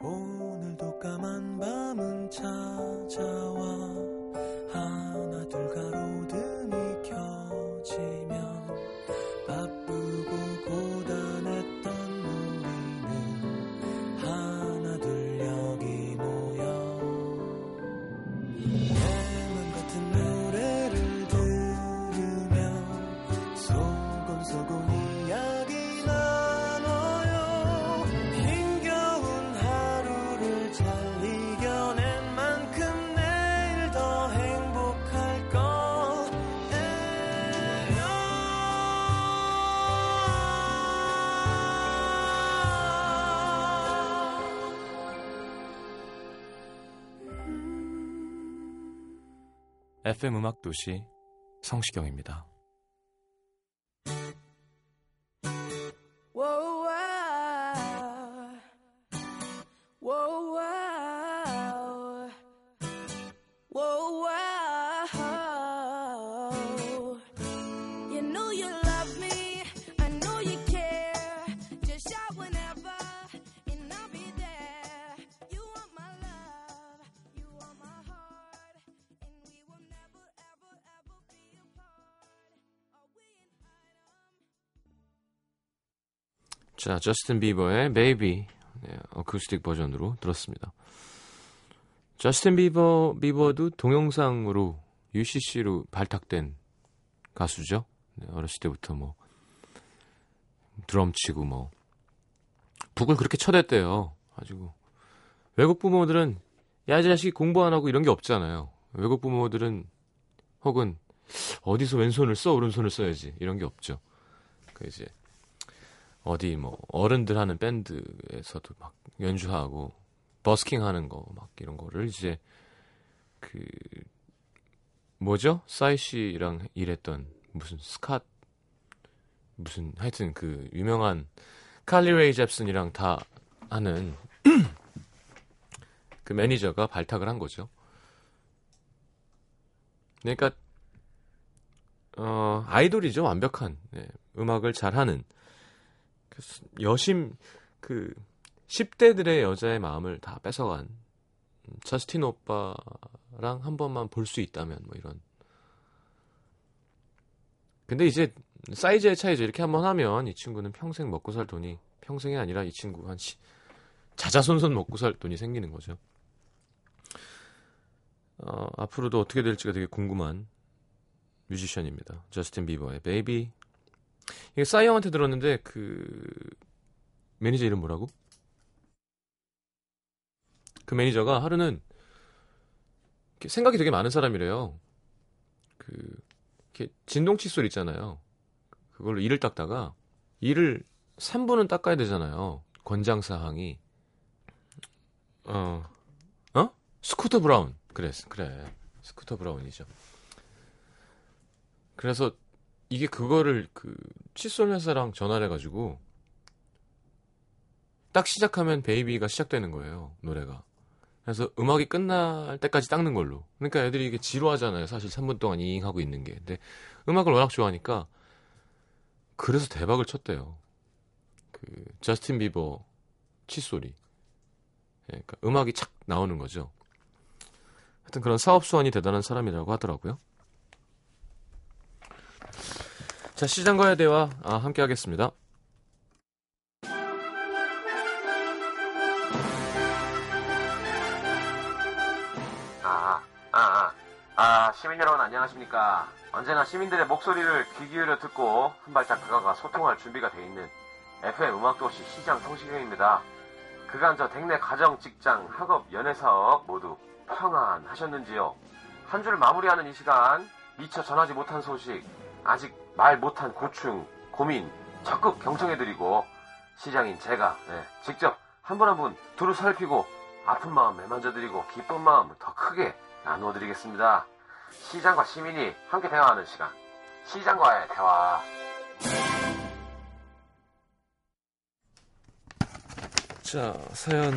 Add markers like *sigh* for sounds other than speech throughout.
오늘도 까만 밤은 찾아와. 하나 둘가 FM 음악 도시 성시경입니다. 자, 저스틴 비버의 Baby 네, 어쿠스틱 버전으로 들었습니다. 저스틴 비버 비버도 동영상으로 UCC로 발탁된 가수죠. 네, 어렸을 때부터 뭐 드럼 치고 뭐 북을 그렇게 쳐댔대요. 가지고 외국 부모들은 야, 이 자식이 공부 안 하고 이런 게 없잖아요. 외국 부모들은 혹은 어디서 왼손을 써 오른손을 써야지 이런 게 없죠. 그 이제 어디 뭐 어른들 하는 밴드에서도 막 연주하고 버스킹 하는 거 막 이런 거를 이제 그 뭐죠? 싸이 씨랑 일했던 무슨 스캇 무슨 하여튼 그 유명한 칼리 레이 잽슨이랑 다 하는 *clears throat* 그 매니저가 발탁을 한 거죠. 그러니까 어 아이돌이죠 완벽한 네, 음악을 잘하는 그 스- 여심 그 10대들의 여자의 마음을 다 뺏어간 음, 저스틴 오빠랑 한 번만 볼 수 있다면 뭐 이런. 근데 이제 사이즈의 차이죠. 이렇게 한번 하면 이 친구는 평생 먹고 살 돈이 평생이 아니라 이 친구 한 시, 자자손손 먹고 살 돈이 생기는 거죠. 어, 앞으로도 어떻게 될지가 되게 궁금한 뮤지션입니다. 저스틴 비버의 Baby 이게 싸이 형한테 들었는데 그 매니저 이름 뭐라고? 그 매니저가 하루는 생각이 되게 많은 사람이래요. 그 이렇게 진동 칫솔 있잖아요. 그걸로 이를 닦다가 이를 3분은 닦아야 되잖아요. 권장 사항이 어 어? 스쿠터 브라운. 그래. 그래. 스쿠터 브라운이죠. 그래서 이게 그거를 그 칫솔 회사랑 전화를 해가지고 딱 시작하면 Baby가 시작되는 거예요 노래가. 그래서 음악이 끝날 때까지 닦는 걸로. 그러니까 애들이 이게 지루하잖아요. 사실 3분 동안 잉 하고 있는 게. 근데 음악을 워낙 좋아하니까 그래서 대박을 쳤대요. 그 저스틴 비버 칫솔이. 예, 그러니까 음악이 착 나오는 거죠. 하여튼 그런 사업 수완이 대단한 사람이라고 하더라고요 자, 시장과의 대화 아, 함께 하겠습니다. 아, 아, 아, 아, 시민 여러분 안녕하십니까. 언제나 시민들의 목소리를 귀 기울여 듣고 한 발짝 다가가 소통할 준비가 돼 있는 FM 음악도시 시장 성시경입니다. 그간 저 댁내 가정, 직장, 학업, 연애사업 모두 평안하셨는지요? 한줄 마무리하는 이 시간 미처 전하지 못한 소식, 아직 말 못한 고충, 고민 적극 경청해드리고 시장인 제가 네, 직접 한 분 한 분 두루 살피고 아픈 마음 매만져드리고 기쁜 마음 더 크게 나누어드리겠습니다. 시장과 시민이 함께 대화하는 시간. 시장과의 대화. 자, 사연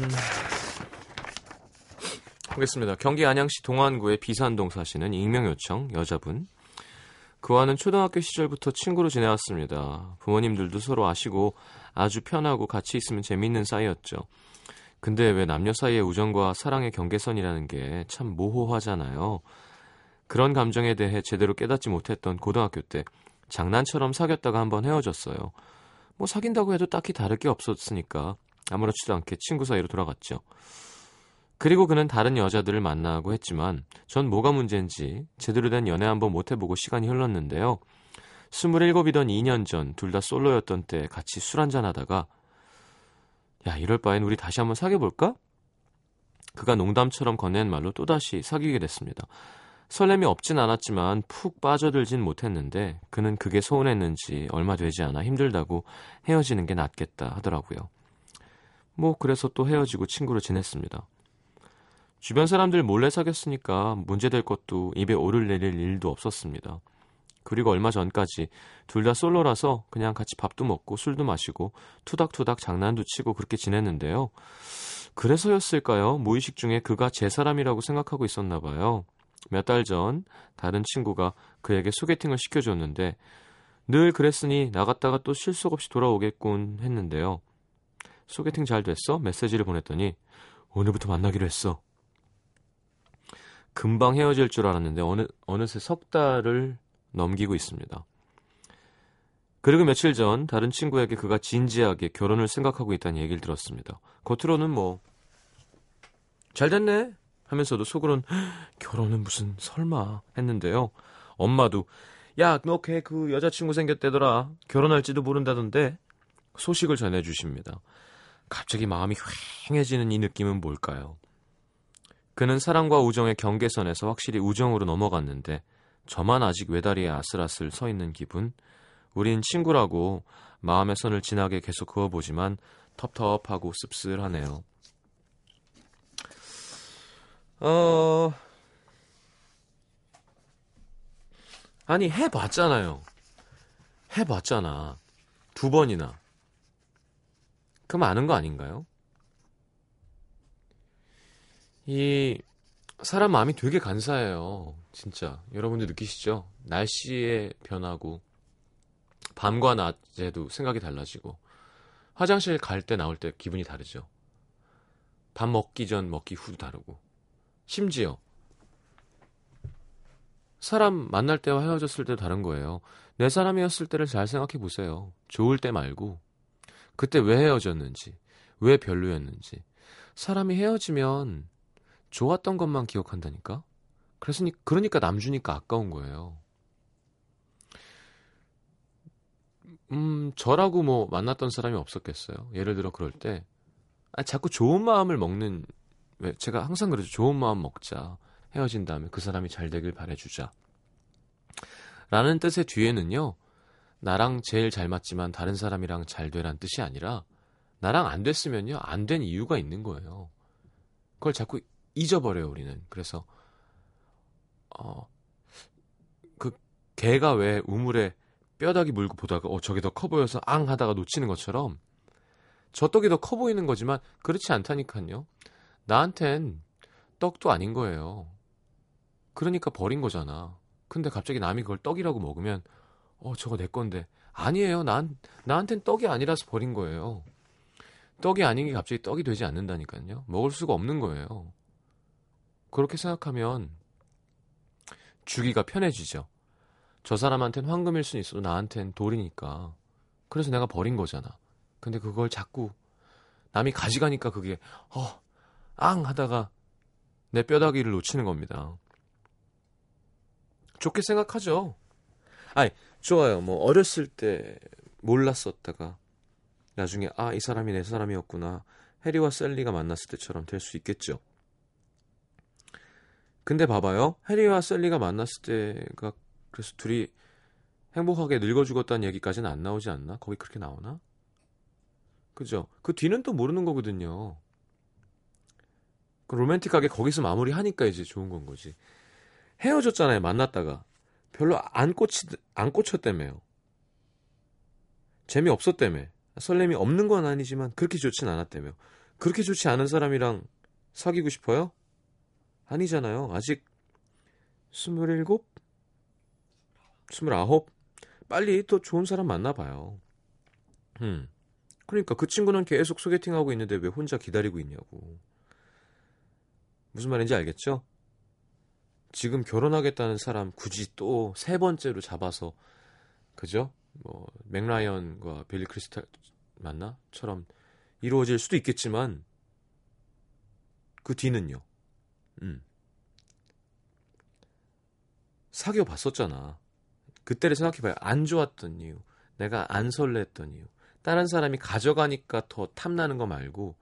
보겠습니다. 경기 안양시 동안구의 비산동 사시는 익명 요청 여자분. 그와는 초등학교 시절부터 친구로 지내왔습니다. 부모님들도 서로 아시고 아주 편하고 같이 있으면 재밌는 사이였죠. 근데 왜 남녀 사이의 우정과 사랑의 경계선이라는 게 참 모호하잖아요. 그런 감정에 대해 제대로 깨닫지 못했던 고등학교 때 장난처럼 사귀었다가 한번 헤어졌어요. 뭐 사귄다고 해도 딱히 다를 게 없었으니까 아무렇지도 않게 친구 사이로 돌아갔죠. 그리고 그는 다른 여자들을 만나고 했지만 전 뭐가 문제인지 제대로 된 연애 한번 못 해보고 시간이 흘렀는데요. 27이던 2년 전 둘 다 솔로였던 때 같이 술 한잔 하다가 야 이럴 바엔 우리 다시 한번 사귀어볼까? 그가 농담처럼 건넨 말로 또다시 사귀게 됐습니다. 설렘이 없진 않았지만 푹 빠져들진 못했는데 그는 그게 서운했는지 얼마 되지 않아 힘들다고 헤어지는 게 낫겠다 하더라고요. 뭐 그래서 또 헤어지고 친구로 지냈습니다. 주변 사람들 몰래 사귀었으니까 문제될 것도 입에 오를 내릴 일도 없었습니다. 그리고 얼마 전까지 둘 다 솔로라서 그냥 같이 밥도 먹고 술도 마시고 투닥투닥 장난도 치고 그렇게 지냈는데요. 그래서였을까요? 무의식 중에 그가 제 사람이라고 생각하고 있었나 봐요. 몇 달 전 다른 친구가 그에게 소개팅을 시켜줬는데 늘 그랬으니 나갔다가 또 실속 없이 돌아오겠군 했는데요. 소개팅 잘 됐어? 메시지를 보냈더니 오늘부터 만나기로 했어. 금방 헤어질 줄 알았는데 어느 어느새 석 달을 넘기고 있습니다. 그리고 며칠 전 다른 친구에게 그가 진지하게 결혼을 생각하고 있다는 얘기를 들었습니다. 겉으로는 뭐 잘 됐네 하면서도 속으론 결혼은 무슨 설마 했는데요. 엄마도 야 너 걔 그 여자친구 생겼대더라 결혼할지도 모른다던데 소식을 전해주십니다. 갑자기 마음이 휑해지는 이 느낌은 뭘까요? 그는 사랑과 우정의 경계선에서 확실히 우정으로 넘어갔는데 저만 아직 외다리에 아슬아슬 서 있는 기분. 우린 친구라고 마음의 선을 진하게 계속 그어보지만 텁텁하고 씁쓸하네요. 어... 아니 해봤잖아요. 해봤잖아. 두 번이나. 그럼 아는 거 아닌가요? 이 사람 마음이 되게 간사해요. 진짜. 여러분들 느끼시죠? 날씨에 변하고 밤과 낮에도 생각이 달라지고 화장실 갈 때 나올 때 기분이 다르죠. 밥 먹기 전 먹기 후도 다르고 심지어 사람 만날 때와 헤어졌을 때도 다른 거예요. 내 사람이었을 때를 잘 생각해 보세요. 좋을 때 말고 그때 왜 헤어졌는지, 왜 별로였는지. 사람이 헤어지면 좋았던 것만 기억한다니까? 그래서, 그러니까 남주니까 아까운 거예요. 음, 저라고 뭐 만났던 사람이 없었겠어요. 예를 들어 그럴 때, 아, 자꾸 좋은 마음을 먹는, 왜, 제가 항상 그러죠. 좋은 마음 먹자. 헤어진 다음에 그 사람이 잘 되길 바래주자. 라는 뜻의 뒤에는요, 나랑 제일 잘 맞지만 다른 사람이랑 잘 되란 뜻이 아니라, 나랑 안 됐으면요, 안 된 이유가 있는 거예요. 그걸 자꾸 잊어버려요, 우리는. 그래서, 어, 그, 개가 왜 우물에 뼈다귀 물고 보다가, 어, 저게 더 커 보여서 앙 하다가 놓치는 것처럼, 저 떡이 더 커 보이는 거지만, 그렇지 않다니까요. 나한텐 떡도 아닌 거예요. 그러니까 버린 거잖아. 근데 갑자기 남이 그걸 떡이라고 먹으면, 어, 저거 내 건데. 아니에요. 난, 나한텐 떡이 아니라서 버린 거예요. 떡이 아닌 게 갑자기 떡이 되지 않는다니까요. 먹을 수가 없는 거예요. 그렇게 생각하면 주기가 편해지죠. 저 사람한텐 황금일 수는 있어도 나한텐 돌이니까. 그래서 내가 버린 거잖아. 근데 그걸 자꾸 남이 가져가니까 그게 어, 앙 하다가 내 뼈다귀를 놓치는 겁니다. 좋게 생각하죠. 아니, 좋아요. 뭐 어렸을 때 몰랐었다가 나중에 아, 이 사람이 내 사람이었구나. 해리와 셀리가 만났을 때처럼 될 수 있겠죠. 근데 봐봐요. 해리와 셀리가 만났을 때가 그래서 둘이 행복하게 늙어 죽었다는 얘기까지는 안 나오지 않나? 거기 그렇게 나오나? 그죠? 그 뒤는 또 모르는 거거든요. 그 로맨틱하게 거기서 마무리하니까 이제 좋은 건 거지. 헤어졌잖아요. 만났다가 별로 안 꽂히 안 꽂혔다며요. 재미 없었다며. 설렘이 없는 건 아니지만 그렇게 좋진 않았다며. 그렇게 좋지 않은 사람이랑 사귀고 싶어요? 아니잖아요. 아직 스물일곱, 스물아홉. 빨리 또 좋은 사람 만나봐요. 음. 그러니까 그 친구는 계속 소개팅하고 있는데 왜 혼자 기다리고 있냐고. 무슨 말인지 알겠죠? 지금 결혼하겠다는 사람 굳이 또 세 번째로 잡아서 그죠? 뭐 맥라이언과 빌리 크리스탈 맞나? 처럼 이루어질 수도 있겠지만 그 뒤는요. 음. 사귀어 봤었잖아. 그때를 생각해봐요. 안 좋았던 이유, 내가 안 설렜던 이유, 다른 사람이 가져가니까 더 탐나는 거 말고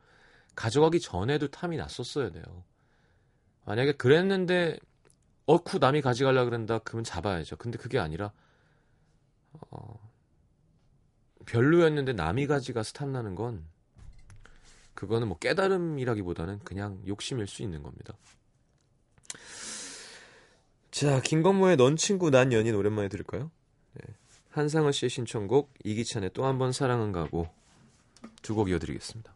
가져가기 전에도 탐이 났었어야 돼요. 만약에 그랬는데 어쿠 남이 가져가려 그런다 그러면 잡아야죠. 근데 그게 아니라 어, 별로였는데 남이 가져가서 탐나는 건 그거는 뭐 깨달음이라기보다는 그냥 욕심일 수 있는 겁니다. 자, 김건모의 넌 친구 난 연인 오랜만에 들을까요? 네. 한상은 씨의 신청곡 이기찬의 또 한 번 사랑은 가고 두 곡 이어드리겠습니다.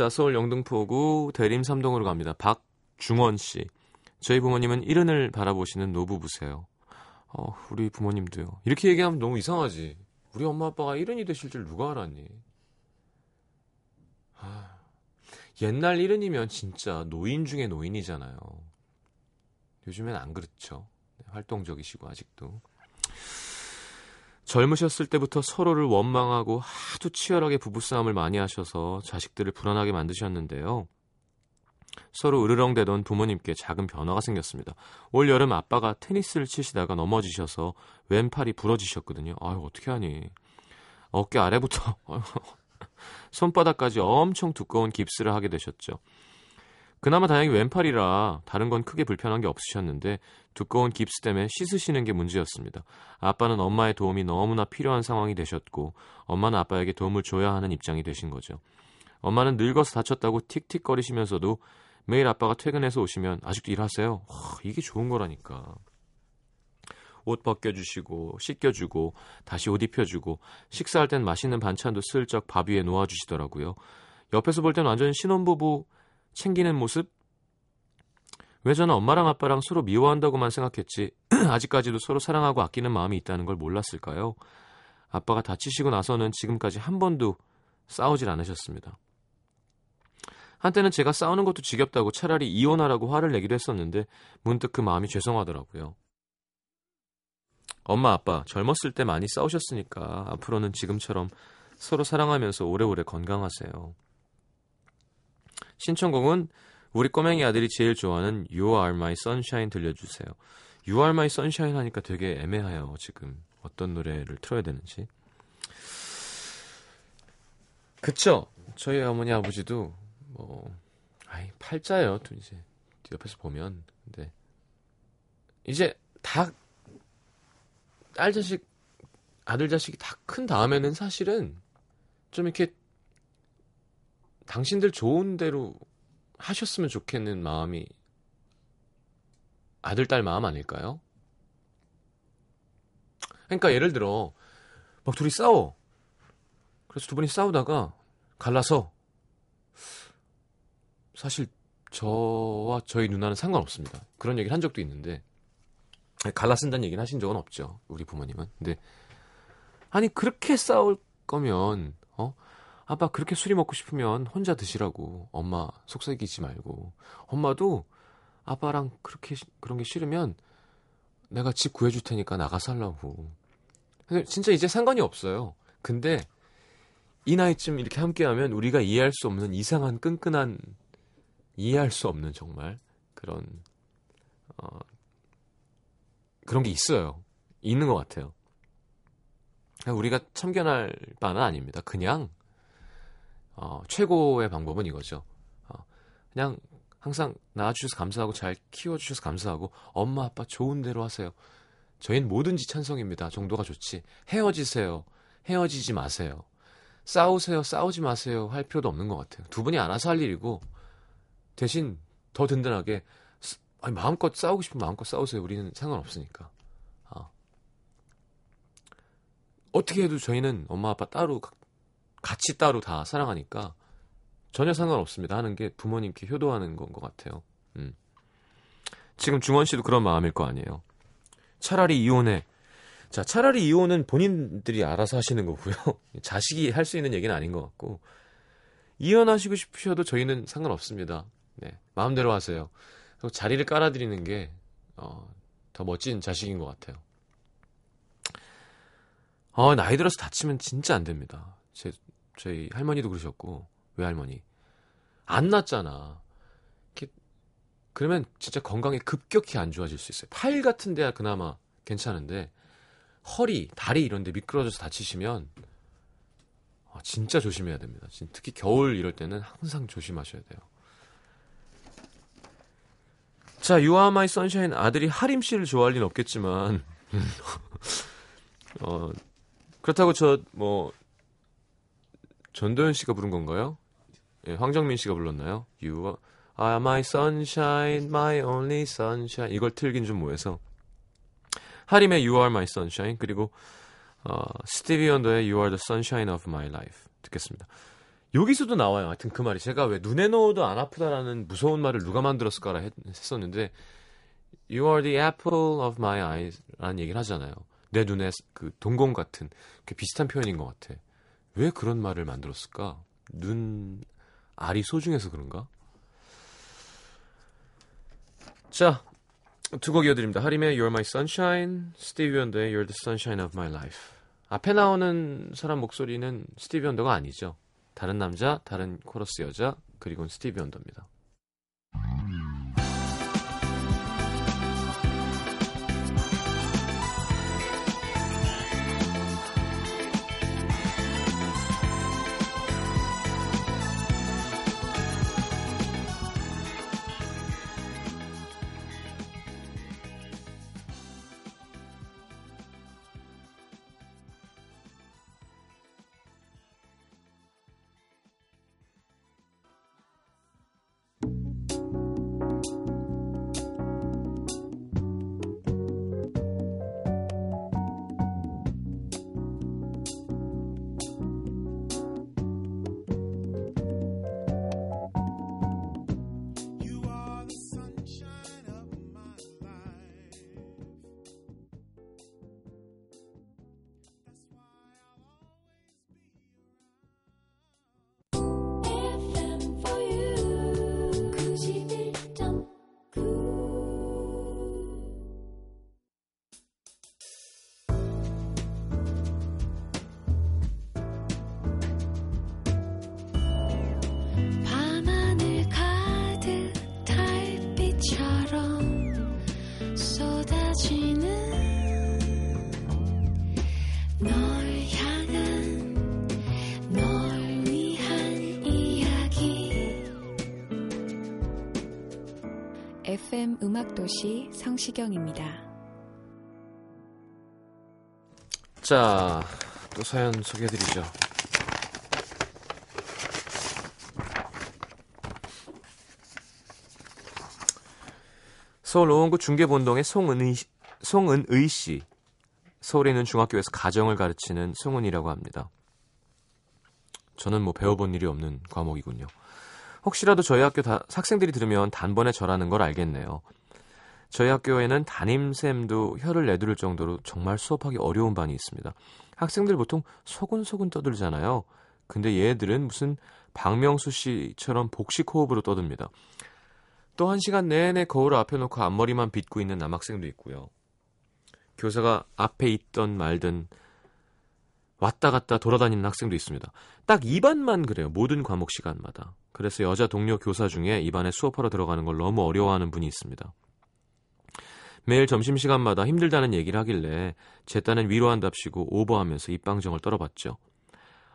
자, 서울 영등포구 대림 삼동으로 갑니다. 박중원 씨. 저희 부모님은 이른을 바라보시는 노부부세요. 어, 우리 부모님도요. 이렇게 얘기하면 너무 이상하지. 우리 엄마 아빠가 이른이 되실 줄 누가 알았니? 아, 옛날 이른이면 진짜 노인 중에 노인이잖아요. 요즘엔 안 그렇죠. 네, 활동적이시고 아직도. 젊으셨을 때부터 서로를 원망하고 하도 치열하게 부부싸움을 많이 하셔서 자식들을 불안하게 만드셨는데요. 서로 으르렁대던 부모님께 작은 변화가 생겼습니다. 올 여름 아빠가 테니스를 치시다가 넘어지셔서 왼팔이 부러지셨거든요. 아유, 어떻게 하니. 어깨 아래부터 *laughs* 손바닥까지 엄청 두꺼운 깁스를 하게 되셨죠. 그나마 다행히 왼팔이라 다른 건 크게 불편한 게 없으셨는데 두꺼운 깁스 때문에 씻으시는 게 문제였습니다. 아빠는 엄마의 도움이 너무나 필요한 상황이 되셨고 엄마는 아빠에게 도움을 줘야 하는 입장이 되신 거죠. 엄마는 늙어서 다쳤다고 틱틱거리시면서도 매일 아빠가 퇴근해서 오시면 아직도 일하세요. 와, 이게 좋은 거라니까. 옷 벗겨주시고 씻겨주고 다시 옷 입혀주고 식사할 땐 맛있는 반찬도 슬쩍 밥 위에 놓아주시더라고요. 옆에서 볼 땐 완전 신혼부부 챙기는 모습? 왜 저는 엄마랑 아빠랑 서로 미워한다고만 생각했지 *clears throat* 아직까지도 서로 사랑하고 아끼는 마음이 있다는 걸 몰랐을까요? 아빠가 다치시고 나서는 지금까지 한 번도 싸우질 않으셨습니다. 한때는 제가 싸우는 것도 지겹다고 차라리 이혼하라고 화를 내기도 했었는데 문득 그 마음이 죄송하더라고요. 엄마 아빠 젊었을 때 많이 싸우셨으니까 앞으로는 지금처럼 서로 사랑하면서 오래오래 건강하세요. 신청곡은 우리 꼬맹이 아들이 제일 좋아하는 You Are My Sunshine 들려주세요. You Are My Sunshine 하니까 되게 애매해요. 지금 어떤 노래를 틀어야 되는지. 그쵸? 저희 어머니 아버지도 뭐 아이 팔자예요. 또 이제 옆에서 보면 근데 이제 다 딸 자식 아들 자식이 다 큰 다음에는 사실은 좀 이렇게 당신들 좋은 대로 하셨으면 좋겠는 마음이 아들 딸 마음 아닐까요? 그러니까 예를 들어 막 둘이 싸워. 그래서 두 분이 싸우다가 갈라서 사실 저와 저희 누나는 상관없습니다. 그런 얘기를 한 적도 있는데 갈라 쓴다는 얘기는 하신 적은 없죠. 우리 부모님은. 근데 아니 그렇게 싸울 거면 어? 아빠 그렇게 술이 먹고 싶으면 혼자 드시라고. 엄마 속삭이지 말고. 엄마도 아빠랑 그렇게 시- 그런 게 싫으면 내가 집 구해줄 테니까 나가 살라고. 진짜 이제 상관이 없어요. 근데 이 나이쯤 이렇게 함께하면 우리가 이해할 수 없는 이상한 끈끈한 이해할 수 없는 정말 그런 어, 그런 게 있어요. 있는 것 같아요. 우리가 참견할 바는 아닙니다. 그냥 어, 최고의 방법은 이거죠. 어, 그냥 항상 낳아주셔서 감사하고 잘 키워주셔서 감사하고 엄마 아빠 좋은 대로 하세요. 저희는 뭐든지 찬성입니다. 정도가 좋지. 헤어지세요. 헤어지지 마세요. 싸우세요. 싸우지 마세요. 할 필요도 없는 것 같아요. 두 분이 알아서 할 일이고 대신 더 든든하게 쓰- 아니, 마음껏 싸우고 싶으면 마음껏 싸우세요. 우리는 상관없으니까. 아. 어떻게 해도 저희는 엄마 아빠 따로 가- 같이 따로 다 사랑하니까 전혀 상관없습니다. 하는 게 부모님께 효도하는 건 것 같아요. 음. 지금 중원 씨도 그런 마음일 거 아니에요. 차라리 이혼해. 자, 차라리 이혼은 본인들이 알아서 하시는 거고요. *laughs* 자식이 할 수 있는 얘기는 아닌 것 같고. 이혼하시고 싶으셔도 저희는 상관없습니다. 네, 마음대로 하세요. 자리를 깔아드리는 게, 어, 더 멋진 자식인 것 같아요. 어, 나이 들어서 다치면 진짜 안 됩니다. 제, 저희 할머니도 그러셨고, 외할머니. 안 낫잖아. 그러면 진짜 건강이 급격히 안 좋아질 수 있어요. 팔 같은 데야 그나마 괜찮은데, 허리, 다리 이런 데 미끄러져서 다치시면, 아, 진짜 조심해야 됩니다. 진- 특히 겨울 이럴 때는 항상 조심하셔야 돼요. 자, You Are My Sunshine 아들이 하림 씨를 좋아할 리는 없겠지만, *laughs* 어, 그렇다고 저, 뭐, 전도연 씨가 부른 건가요? 예, 황정민 씨가 불렀나요? You are my sunshine, my only sunshine. 이걸 틀긴 좀 뭐해서. 하림의 You are my sunshine, 그리고, 어, 스티비 원더의 You are the sunshine of my life. 듣겠습니다. 여기서도 나와요. 하여튼 그 말이. 제가 왜 눈에 넣어도 안 아프다라는 무서운 말을 누가 만들었을까라 했, 했었는데, You are the apple of my eyes 라는 얘기를 하잖아요. 내 눈에 그 동공 같은 그 비슷한 표현인 것 같아. 왜 그런 말을 만들었을까? 눈 알이 소중해서 그런가? 자, 두 곡 이어드립니다. 하림의 You're My Sunshine, 스티비 원더의 You're the Sunshine of My Life. 앞에 나오는 사람 목소리는 스티비 원더가 아니죠. 다른 남자, 다른 코러스 여자, 그리고 스티비 원더입니다. FM 음악도시 성시경입니다. 자, 또 사연 소개해드리죠. 서울 오원구 중계본동의 송은의, 씨- 송은의 씨. 서울에 있는 중학교에서 가정을 가르치는 송은이라고 합니다. 저는 뭐 배워본 일이 없는 과목이군요. 혹시라도 저희 학교 다, 학생들이 들으면 단번에 저라는 걸 알겠네요. 저희 학교에는 담임쌤도 혀를 내두를 정도로 정말 수업하기 어려운 반이 있습니다. 학생들 보통 소근소근 떠들잖아요. 근데 얘들은 무슨 박명수 씨처럼 복식 호흡으로 떠듭니다. 또 한 시간 내내 거울 앞에 놓고 앞머리만 빗고 있는 남학생도 있고요. 교사가 앞에 있던 말든 왔다 갔다 돌아다니는 학생도 있습니다. 딱 2반만 그래요. 모든 과목 시간마다. 그래서 여자 동료 교사 중에 입안에 수업하러 들어가는 걸 너무 어려워하는 분이 있습니다. 매일 점심시간마다 힘들다는 얘기를 하길래 제 딴은 위로한답시고 오버하면서 입방정을 떨어봤죠.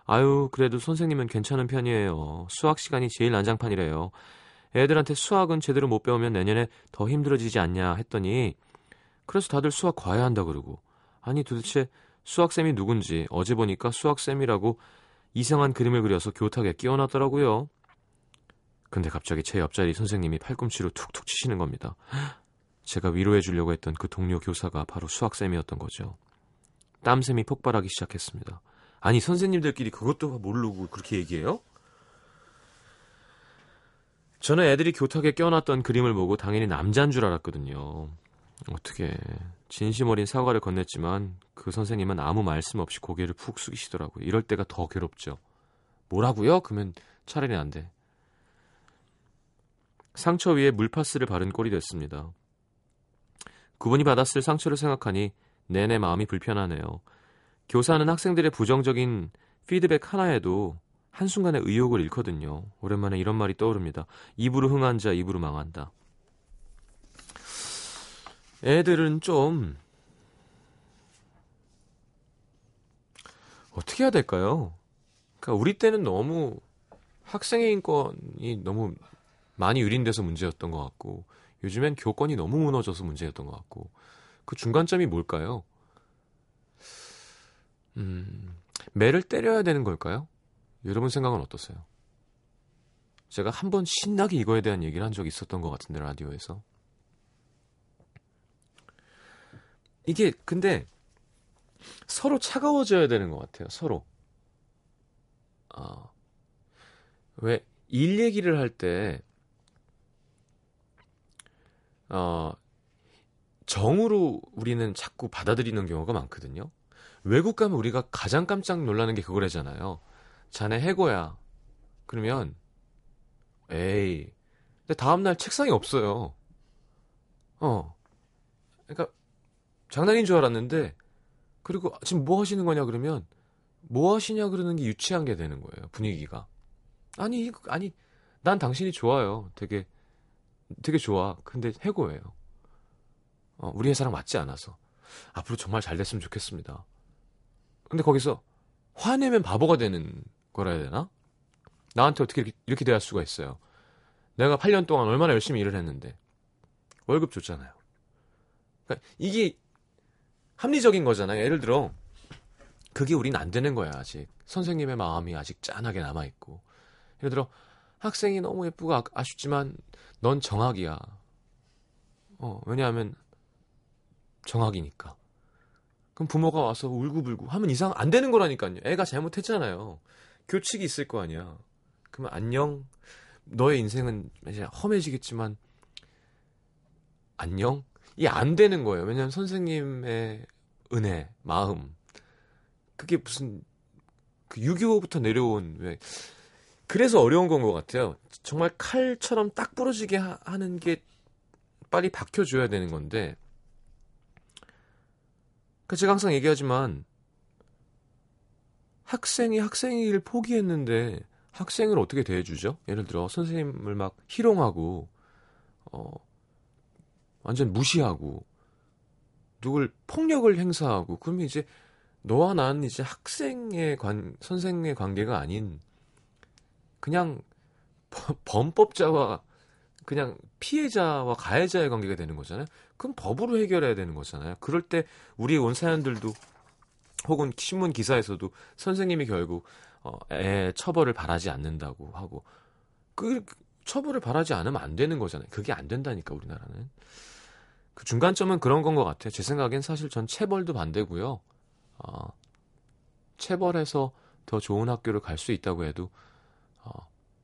아유 그래도 선생님은 괜찮은 편이에요. 수학 시간이 제일 난장판이래요. 애들한테 수학은 제대로 못 배우면 내년에 더 힘들어지지 않냐 했더니 그래서 다들 수학 과외한다 그러고 아니 도대체 수학쌤이 누군지 어제 보니까 수학쌤이라고 이상한 그림을 그려서 교탁에 끼워놨더라고요. 근데 갑자기 제 옆자리 선생님이 팔꿈치로 툭툭 치시는 겁니다. *gasps* 제가 위로해 주려고 했던 그 동료 교사가 바로 수학쌤이었던 거죠. 땀샘이 폭발하기 시작했습니다. 아니 선생님들끼리 그것도 모르고 그렇게 얘기해요? 저는 애들이 교탁에 껴놨던 그림을 보고 당연히 남자인 줄 알았거든요. 어떻게 진심 어린 사과를 건넸지만 그 선생님은 아무 말씀 없이 고개를 푹 숙이시더라고요. 이럴 때가 더 괴롭죠. 뭐라고요? 그러면 차라리 안 돼. 상처 위에 물파스를 바른 꼴이 됐습니다. 그분이 받았을 상처를 생각하니 내내 마음이 불편하네요. 교사는 학생들의 부정적인 피드백 하나에도 한순간에 의욕을 잃거든요. 오랜만에 이런 말이 떠오릅니다. 입으로 흥한 자 입으로 망한다. 애들은 좀 어떻게 해야 될까요? 그러니까 우리 때는 너무 학생의 인권이 너무 많이 유린돼서 문제였던 것 같고 요즘엔 교권이 너무 무너져서 문제였던 것 같고 그 중간점이 뭘까요? 음, 매를 때려야 되는 걸까요? 여러분 생각은 어떠세요? 제가 한 번 신나게 이거에 대한 얘기를 한 적이 있었던 것 같은데 라디오에서 이게 근데 서로 차가워져야 되는 것 같아요. 서로. 아, 왜일 얘기를 할 때, 어, 정으로 우리는 자꾸 받아들이는 경우가 많거든요. 외국 가면 우리가 가장 깜짝 놀라는 게 그거래잖아요. 자네 해고야. 그러면, 에이. 근데 다음날 책상이 없어요. 어. 그러니까, 장난인 줄 알았는데 그리고 지금 뭐 하시는 거냐 그러면 뭐 하시냐 그러는 게 유치한 게 되는 거예요 분위기가. 아니 아니 난 당신이 좋아요. 되게 되게 좋아. 근데 해고예요. 어, 우리 회사랑 맞지 않아서. 앞으로 정말 잘 됐으면 좋겠습니다. 근데 거기서 화내면 바보가 되는 거라 해야 되나? 나한테 어떻게 이렇게, 이렇게 대할 수가 있어요? 내가 8년 동안 얼마나 열심히 일을 했는데. 월급 줬잖아요. 그러니까 이게 합리적인 거잖아요. 예를 들어 그게 우린 안 되는 거야 아직 선생님의 마음이 아직 짠하게 남아 있고 예를 들어 학생이 너무 예쁘고 아, 아쉽지만 넌 정학이야. 어 왜냐하면 정학이니까. 그럼 부모가 와서 울고불고 하면 이상 안 되는 거라니까요. 애가 잘못했잖아요. 교칙이 있을 거 아니야. 그러면 안녕. 너의 인생은 이제 험해지겠지만 안녕. 이게 안 되는 거예요. 왜냐하면 선생님의 은혜, 마음, 그게 무슨 그 6.25부터 내려온 왜 그래서 어려운 건 것 같아요. 정말 칼처럼 딱 부러지게 하, 하는 게 빨리 박혀줘야 되는 건데. 그 제가 항상 얘기하지만 학생이 학생일 포기했는데 학생을 어떻게 대해주죠? 예를 들어 선생님을 막 희롱하고 어 완전 무시하고 누굴 폭력을 행사하고 그러면 이제 너와 나는 이제 학생의 관 선생의 관계가 아닌 그냥 버- 범법자와 그냥 피해자와 가해자의 관계가 되는 거잖아요. 그럼 법으로 해결해야 되는 거잖아요. 그럴 때 우리 온 사연들도 혹은 신문 기사에서도 선생님이 결국 어, 애 처벌을 바라지 않는다고 하고 그 처벌을 바라지 않으면 안 되는 거잖아요. 그게 안 된다니까 우리나라는. 그 중간점은 그런 건 것 같아요. 제 생각엔 사실 전 체벌도 반대고요. 어, 체벌해서 더 좋은 학교를 갈 수 있다고 해도 어,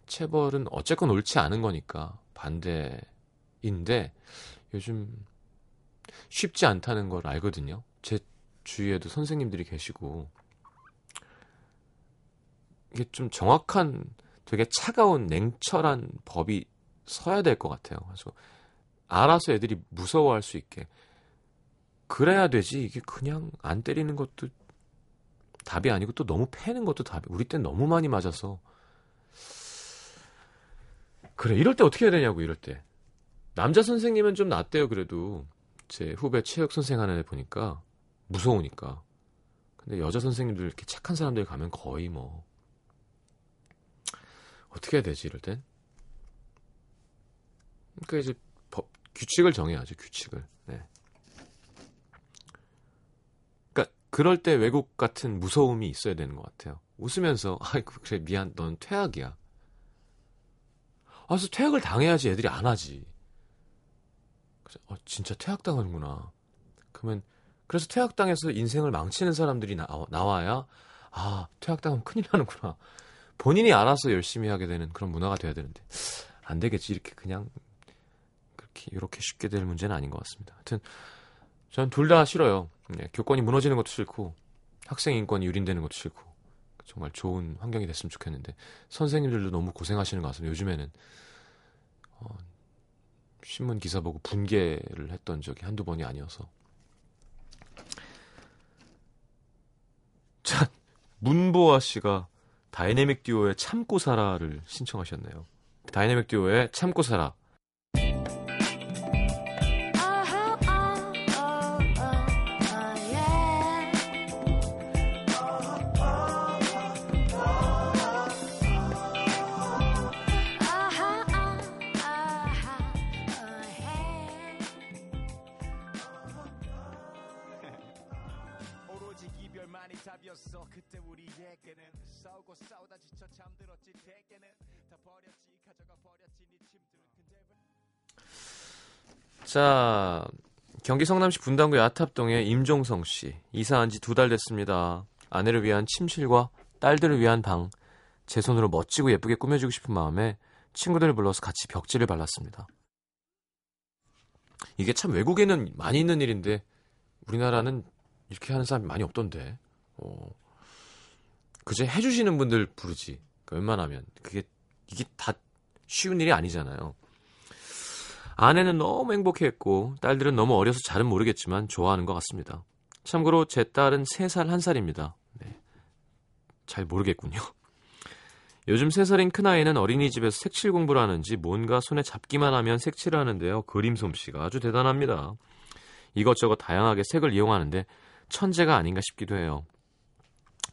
체벌은 어쨌건 옳지 않은 거니까 반대인데 요즘 쉽지 않다는 걸 알거든요. 제 주위에도 선생님들이 계시고 이게 좀 정확한 되게 차가운 냉철한 법이 서야 될 것 같아요. 그래서 알아서 애들이 무서워할 수 있게. 그래야 되지. 이게 그냥 안 때리는 것도 답이 아니고 또 너무 패는 것도 답이. 우리 땐 너무 많이 맞아서. 그래 이럴 때 어떻게 해야 되냐고 이럴 때. 남자 선생님은 좀 낫대요 그래도. 제 후배 체육 선생 하는 애 보니까 무서우니까. 근데 여자 선생님들 이렇게 착한 사람들 가면 거의 뭐. 어떻게 해야 되지 이럴 땐? 그러니까 이제 법 규칙을 정해야죠 규칙을. 네. 그러니까 그럴 때 외국 같은 무서움이 있어야 되는 것 같아요. 웃으면서 *laughs* 아이고 그래 미안 넌 퇴학이야. 아, 그래서 퇴학을 당해야지 애들이 안 하지. 그래서 어, 진짜 퇴학 당하는구나. 그러면 그래서 퇴학당해서 인생을 망치는 사람들이 나, 나와야 아 퇴학당하면 큰일 나는구나. 본인이 알아서 열심히 하게 되는 그런 문화가 돼야 되는데 안 되겠지. 이렇게 그냥 그렇게 이렇게 쉽게 될 문제는 아닌 것 같습니다. 하여튼 전 둘 다 싫어요. 네, 교권이 무너지는 것도 싫고 학생 인권이 유린되는 것도 싫고 정말 좋은 환경이 됐으면 좋겠는데 선생님들도 너무 고생하시는 것 같습니다. 요즘에는 어, 신문 기사 보고 분개를 했던 적이 한두 번이 아니어서 자 문보아 씨가 다이내믹 듀오의 참고 살아를 신청하셨네요. 다이내믹 듀오의 참고 살아. 자, 경기 성남시 분당구 야탑동의 임종성 씨. 이사한 지 두 달 됐습니다. 아내를 위한 침실과 딸들을 위한 방. 제 손으로 멋지고 예쁘게 꾸며주고 싶은 마음에 친구들을 불러서 같이 벽지를 발랐습니다. 이게 참 외국에는 많이 있는 일인데 우리나라는 이렇게 하는 사람이 많이 없던데. 어, 그제 해주시는 분들 부르지. 그 웬만하면. 그게, 이게 다 쉬운 일이 아니잖아요. 아내는 너무 행복해했고 딸들은 너무 어려서 잘은 모르겠지만 좋아하는 것 같습니다. 참고로 제 딸은 3살 1살입니다. 네. 잘 모르겠군요. *laughs* 요즘 3살인 큰아이는 어린이집에서 색칠 공부를 하는지 뭔가 손에 잡기만 하면 색칠을 하는데요. 그림 솜씨가 아주 대단합니다. 이것저것 다양하게 색을 이용하는데 천재가 아닌가 싶기도 해요.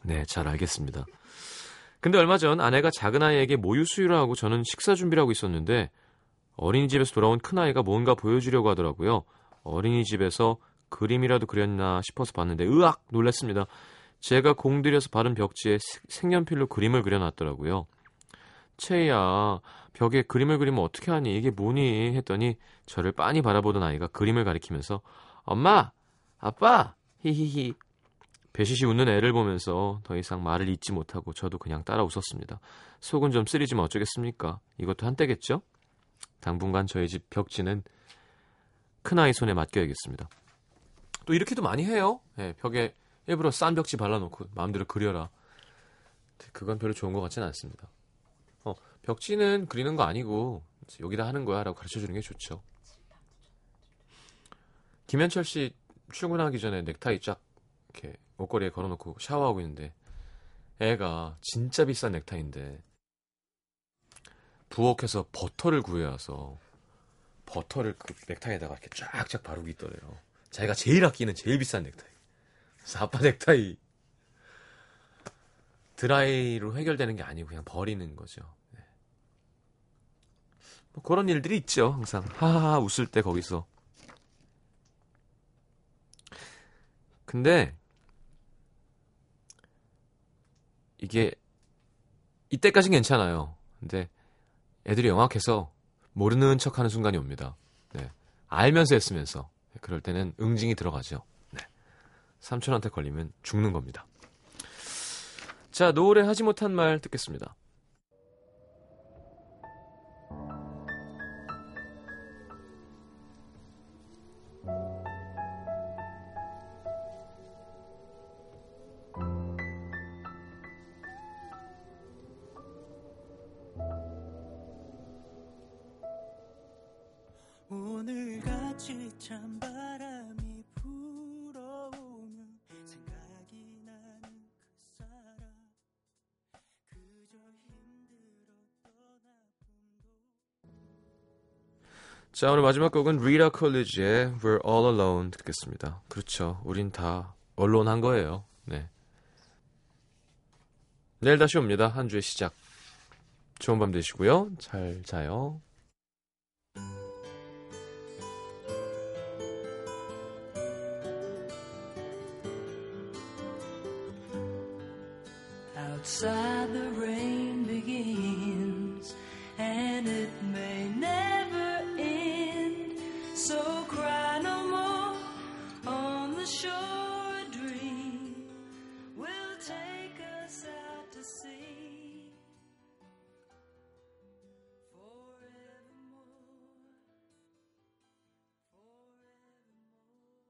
네, 잘 알겠습니다. 근데 얼마 전 아내가 작은 아이에게 모유 수유를 하고 저는 식사 준비를 하고 있었는데 어린이집에서 돌아온 큰아이가 뭔가 보여주려고 하더라고요. 어린이집에서 그림이라도 그렸나 싶어서 봤는데 으악 놀랐습니다. 제가 공들여서 바른 벽지에 색- 색연필로 그림을 그려놨더라고요. 채희야 벽에 그림을 그리면 어떻게 하니 이게 뭐니 했더니 저를 빤히 바라보던 아이가 그림을 가리키면서 엄마 아빠 히히히 배시시 웃는 애를 보면서 더 이상 말을 잇지 못하고 저도 그냥 따라 웃었습니다. 속은 좀 쓰리지만 어쩌겠습니까? 이것도 한때겠죠? 당분간 저희 집 벽지는 큰아이 손에 맡겨야겠습니다. 또 이렇게도 많이 해요. 예, 벽에 일부러 싼 벽지 발라놓고 마음대로 그려라. 그건 별로 좋은 것 같지는 않습니다. 어, 벽지는 그리는 거 아니고 여기다 하는 거야 라고 가르쳐 주는 게 좋죠. 김현철 씨 출근하기 전에 넥타이 쫙 이렇게 옷걸이에 걸어놓고 샤워하고 있는데 애가 진짜 비싼 넥타이인데 부엌에서 버터를 구해와서 버터를 그 넥타이에다가 이렇게 쫙쫙 바르고 있더래요. 자기가 제일 아끼는 제일 비싼 넥타이. 그래서 아빠 넥타이 드라이로 해결되는 게 아니고 그냥 버리는 거죠. 네. 뭐 그런 일들이 있죠. 항상 하하하 웃을 때 거기서. 근데 이게 이때까진 괜찮아요. 근데 애들이 영악해서 모르는 척하는 순간이 옵니다. 네. 알면서 했으면서 그럴 때는 응징이 들어가죠. 네. 삼촌한테 걸리면 죽는 겁니다. 자, 노을에 하지 못한 말 듣겠습니다. 찬바람이 불어오면 생각이 나는 그 사람 그저 힘들었던 아픔도 자, 오늘 마지막 곡은 리라 콜리지의 We're All Alone 듣겠습니다. 그렇죠. 우린 다 언론한 거예요. 네. 내일 다시 옵니다. 한 주의 시작. 좋은 밤 되시고요. 잘 자요. inside the room.